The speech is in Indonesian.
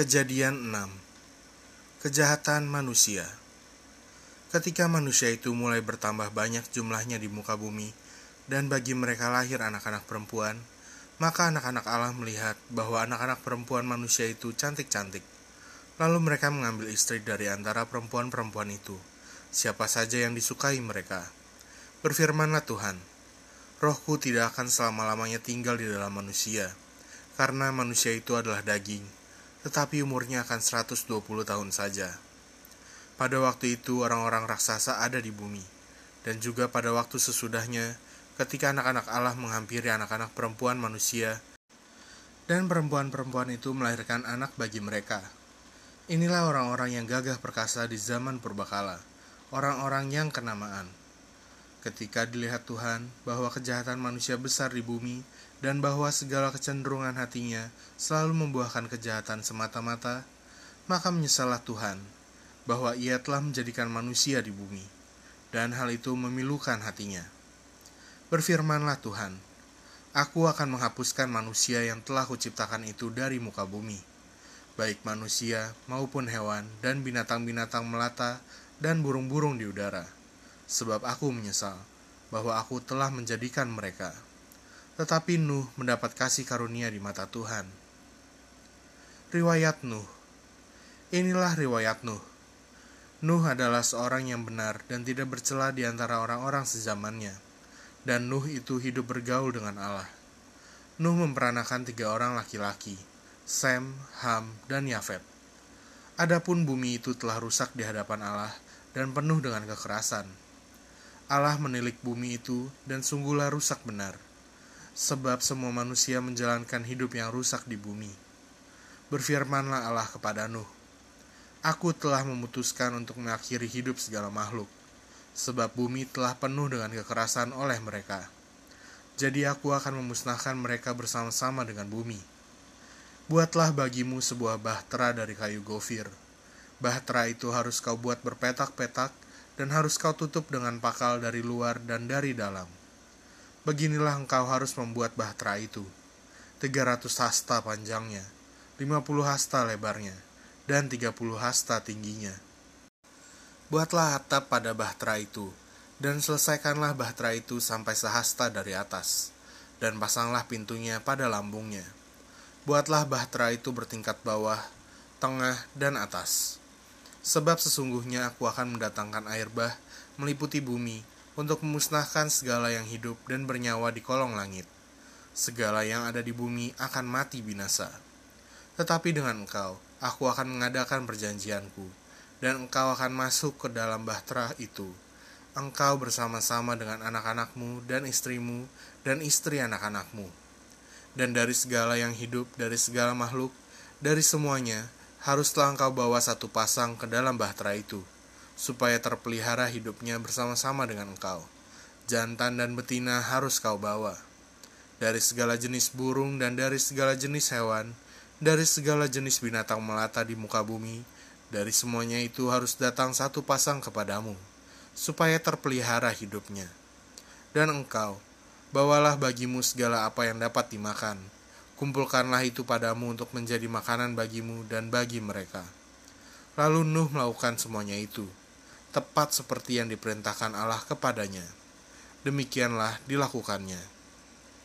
Kejadian 6 Kejahatan manusia Ketika manusia itu mulai bertambah banyak jumlahnya di muka bumi, dan bagi mereka lahir anak-anak perempuan, maka anak-anak Allah melihat bahwa anak-anak perempuan manusia itu cantik-cantik. Lalu mereka mengambil istri dari antara perempuan-perempuan itu, siapa saja yang disukai mereka. Berfirmanlah Tuhan, Rohku tidak akan selama-lamanya tinggal di dalam manusia, karena manusia itu adalah daging, tetapi umurnya akan 120 tahun saja. Pada waktu itu orang-orang raksasa ada di bumi, dan juga pada waktu sesudahnya ketika anak-anak Allah menghampiri anak-anak perempuan manusia, dan perempuan-perempuan itu melahirkan anak bagi mereka. Inilah orang-orang yang gagah perkasa di zaman purbakala, orang-orang yang kenamaan. Ketika dilihat Tuhan bahwa kejahatan manusia besar di bumi dan bahwa segala kecenderungan hatinya selalu membuahkan kejahatan semata-mata, maka menyesallah Tuhan bahwa ia telah menjadikan manusia di bumi, dan hal itu memilukan hatinya. Berfirmanlah Tuhan, Aku akan menghapuskan manusia yang telah kuciptakan itu dari muka bumi, baik manusia maupun hewan dan binatang-binatang melata dan burung-burung di udara sebab aku menyesal bahwa aku telah menjadikan mereka. Tetapi Nuh mendapat kasih karunia di mata Tuhan. Riwayat Nuh Inilah riwayat Nuh. Nuh adalah seorang yang benar dan tidak bercela di antara orang-orang sezamannya. Dan Nuh itu hidup bergaul dengan Allah. Nuh memperanakan tiga orang laki-laki, Sem, Ham, dan Yafet. Adapun bumi itu telah rusak di hadapan Allah dan penuh dengan kekerasan. Allah menilik bumi itu dan sungguhlah rusak benar, sebab semua manusia menjalankan hidup yang rusak di bumi. Berfirmanlah Allah kepada Nuh, Aku telah memutuskan untuk mengakhiri hidup segala makhluk, sebab bumi telah penuh dengan kekerasan oleh mereka. Jadi aku akan memusnahkan mereka bersama-sama dengan bumi. Buatlah bagimu sebuah bahtera dari kayu gofir. Bahtera itu harus kau buat berpetak-petak, dan harus kau tutup dengan pakal dari luar dan dari dalam. Beginilah engkau harus membuat bahtera itu. 300 hasta panjangnya, 50 hasta lebarnya, dan 30 hasta tingginya. Buatlah atap pada bahtera itu, dan selesaikanlah bahtera itu sampai sehasta dari atas, dan pasanglah pintunya pada lambungnya. Buatlah bahtera itu bertingkat bawah, tengah, dan atas Sebab sesungguhnya aku akan mendatangkan air bah meliputi bumi untuk memusnahkan segala yang hidup dan bernyawa di kolong langit. Segala yang ada di bumi akan mati binasa. Tetapi dengan engkau, aku akan mengadakan perjanjianku, dan engkau akan masuk ke dalam bahtera itu. Engkau bersama-sama dengan anak-anakmu dan istrimu dan istri anak-anakmu. Dan dari segala yang hidup, dari segala makhluk, dari semuanya, haruslah engkau bawa satu pasang ke dalam bahtera itu, supaya terpelihara hidupnya bersama-sama dengan engkau. Jantan dan betina harus kau bawa. Dari segala jenis burung dan dari segala jenis hewan, dari segala jenis binatang melata di muka bumi, dari semuanya itu harus datang satu pasang kepadamu, supaya terpelihara hidupnya. Dan engkau, bawalah bagimu segala apa yang dapat dimakan, Kumpulkanlah itu padamu untuk menjadi makanan bagimu dan bagi mereka. Lalu Nuh melakukan semuanya itu, tepat seperti yang diperintahkan Allah kepadanya. Demikianlah dilakukannya.